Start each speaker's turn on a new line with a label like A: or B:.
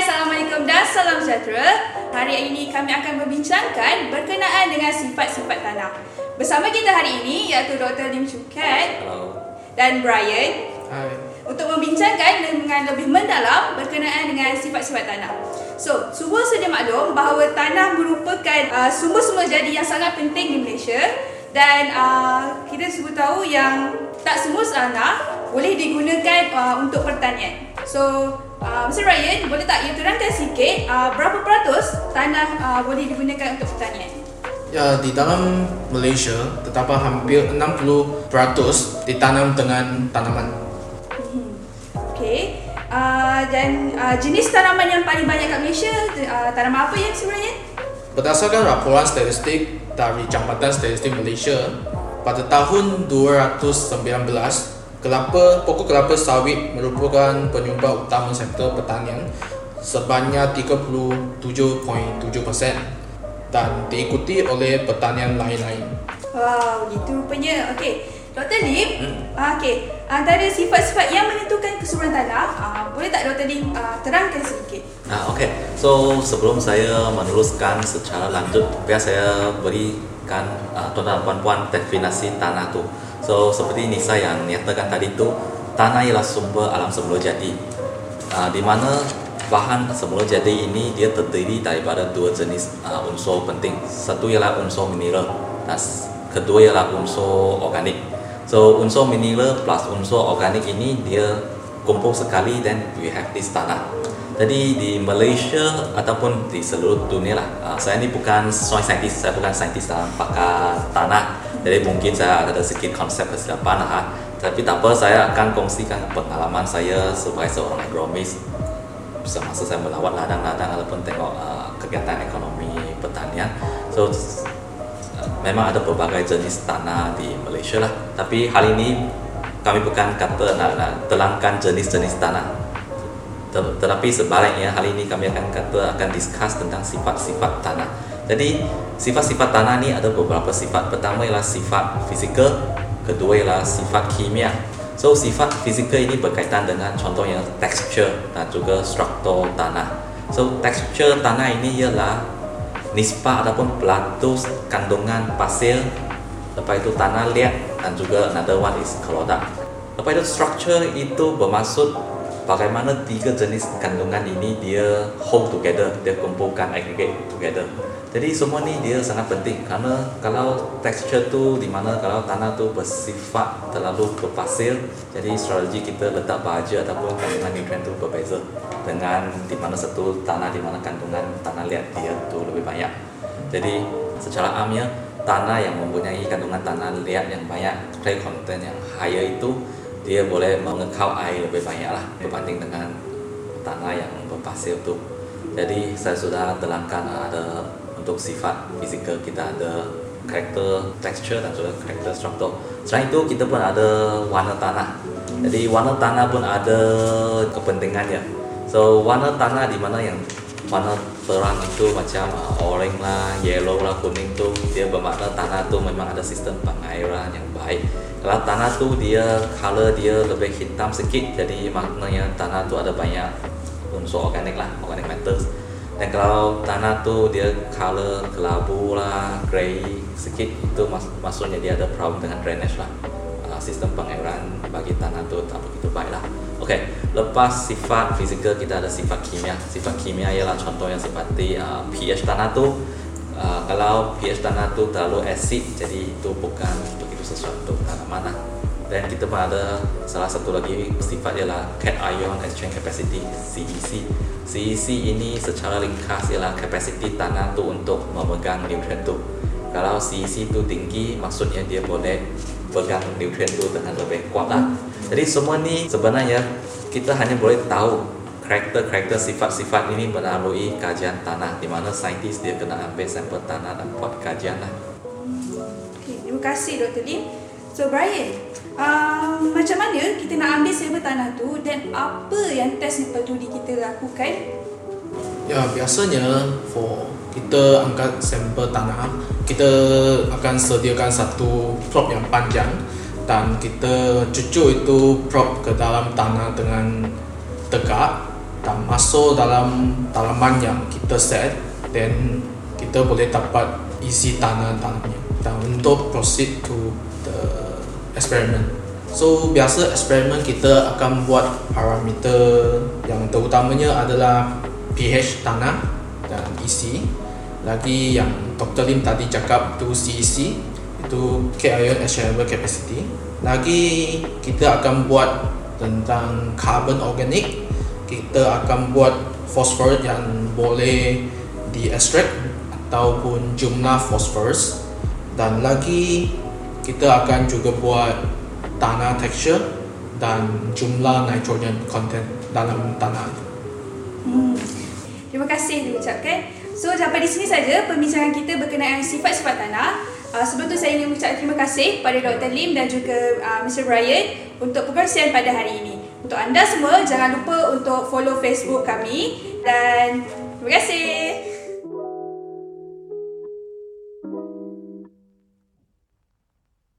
A: Assalamualaikum dan salam sejahtera. Hari ini kami akan membincangkan berkenaan dengan sifat-sifat tanah. Bersama kita hari ini iaitu Dr. Lim Chukat
B: Hello.
A: dan Brian
C: Hai.
A: untuk membincangkan dengan lebih mendalam berkenaan dengan sifat-sifat tanah. So, semua sedia maklum bahawa tanah merupakan uh, sumber-sumber jadi yang sangat penting di Malaysia dan uh, kita semua tahu yang tak semua tanah boleh digunakan uh, untuk pertanian. So, uh, Mr. Ryan, boleh tak you terangkan sikit uh, berapa peratus tanah uh, boleh digunakan untuk pertanian?
C: Ya, di dalam Malaysia terdapat hampir 60% ditanam dengan tanaman.
A: Okay. Uh, dan uh, jenis tanaman yang paling banyak kat Malaysia, uh, tanaman apa yang sebenarnya?
C: Berdasarkan laporan statistik dari Jambatan Statistik Malaysia, pada tahun 2019, kelapa pokok kelapa sawit merupakan penyumbang utama sektor pertanian sebanyak 37.7% dan diikuti oleh pertanian lain-lain.
A: Wow, gitu rupanya. Okey. Dr. Lim, hmm. okey. Antara sifat-sifat yang menentukan kesuburan tanah, uh, boleh tak Dr. Lim uh, terangkan sedikit?
B: Ah, okay. So sebelum saya meneruskan secara lanjut, biar saya berikan uh, tuan-tuan dan puan-puan definisi tanah tu. So seperti Nisa yang nyatakan tadi tu, tanah ialah sumber alam semula jadi. Uh, di mana bahan semula jadi ini dia terdiri daripada dua jenis uh, unsur penting. Satu ialah unsur mineral dan kedua ialah unsur organik. So unsur mineral plus unsur organik ini dia kumpul sekali then we have this tanah. Jadi di Malaysia ataupun di seluruh dunia lah, uh, saya ni bukan soil scientist, saya bukan saintis dalam pakar tanah. Jadi mungkin saya ada sedikit konsep kesilapan lah. Tapi tak apa, saya akan kongsikan pengalaman saya sebagai seorang agronomis semasa saya melawat ladang-ladang ataupun tengok uh, kegiatan ekonomi pertanian. So s- memang ada berbagai jenis tanah di Malaysia lah. Tapi hal ini kami bukan kata nak, nak terangkan jenis-jenis tanah. Tetapi sebaliknya hari ini kami akan kata akan discuss tentang sifat-sifat tanah. Jadi sifat-sifat tanah ni ada beberapa sifat. Pertama ialah sifat fizikal, kedua ialah sifat kimia. So sifat fizikal ini berkaitan dengan contohnya texture dan juga struktur tanah. So texture tanah ini ialah nisbah ataupun pelatus kandungan pasir lepas itu tanah liat dan juga another one is kelodak lepas itu structure itu bermaksud bagaimana tiga jenis kandungan ini dia hold together dia kumpulkan aggregate together. Jadi semua ni dia sangat penting kerana kalau texture tu di mana kalau tanah tu bersifat terlalu berpasir jadi strategi kita letak baja ataupun kandungan nutrien tu berbeza dengan di mana satu tanah di mana kandungan tanah liat dia tu lebih banyak. Jadi secara amnya tanah yang mempunyai kandungan tanah liat yang banyak clay content yang higher itu dia boleh mengekau air lebih banyak lah berbanding dengan tanah yang berpasir tu. Jadi saya sudah terangkan ada untuk sifat fizikal kita ada karakter texture dan juga karakter struktur selain itu kita pun ada warna tanah. Jadi warna tanah pun ada kepentingannya. So warna tanah di mana yang warna terang itu macam uh, orange lah, yellow lah, kuning tu dia bermakna tanah tu memang ada sistem pengairan yang baik. Kalau tanah tu dia color dia lebih hitam sikit jadi maknanya tanah tu ada banyak unsur organik lah, organic matters. Dan kalau tanah tu dia color kelabu lah, grey sikit itu mas- maksudnya dia ada problem dengan drainage lah. Uh, sistem pengairan bagi tanah tu tak begitu baik lah. Okey, lepas sifat fizikal kita ada sifat kimia. Sifat kimia ialah contoh yang seperti uh, pH tanah tu. Uh, kalau pH tanah tu terlalu asid, jadi itu bukan begitu sesuai untuk tanaman lah. Dan kita pun ada salah satu lagi sifat ialah cation exchange capacity CEC. CEC ini secara ringkas ialah kapasiti tanah tu untuk memegang nutrien tu. Kalau CEC tu tinggi, maksudnya dia boleh pegang nutrien tu dengan lebih kuat lah. Jadi semua ni sebenarnya kita hanya boleh tahu karakter-karakter sifat-sifat ini melalui kajian tanah di mana saintis dia kena ambil sampel tanah dan buat kajian lah.
A: Okay, terima kasih Dr. Lim. So Brian, um, macam mana kita nak ambil sampel tanah tu dan apa yang test tu di kita lakukan?
C: Ya, biasanya for kita angkat sampel tanah, kita akan sediakan satu prop yang panjang dan kita cucuk itu prop ke dalam tanah dengan tegak dan masuk dalam tanaman yang kita set then kita boleh dapat isi tanah-tanahnya dan untuk proceed to the experiment. So biasa eksperimen kita akan buat parameter yang terutamanya adalah pH tanah dan isi. Lagi yang Dr. Lim tadi cakap tu CEC itu K-ion exchangeable capacity. Lagi kita akan buat tentang carbon organic. Kita akan buat fosfor yang boleh di extract ataupun jumlah phosphorus dan lagi kita akan juga buat tanah texture dan jumlah nitrogen content dalam tanah.
A: Hmm. Terima kasih diucapkan. So sampai di sini saja perbincangan kita berkenaan sifat-sifat tanah. Uh, sebelum tu saya ingin mengucapkan terima kasih kepada Dr. Lim dan juga uh, Mr. Brian untuk perkongsian pada hari ini. Untuk anda semua jangan lupa untuk follow Facebook kami dan terima kasih.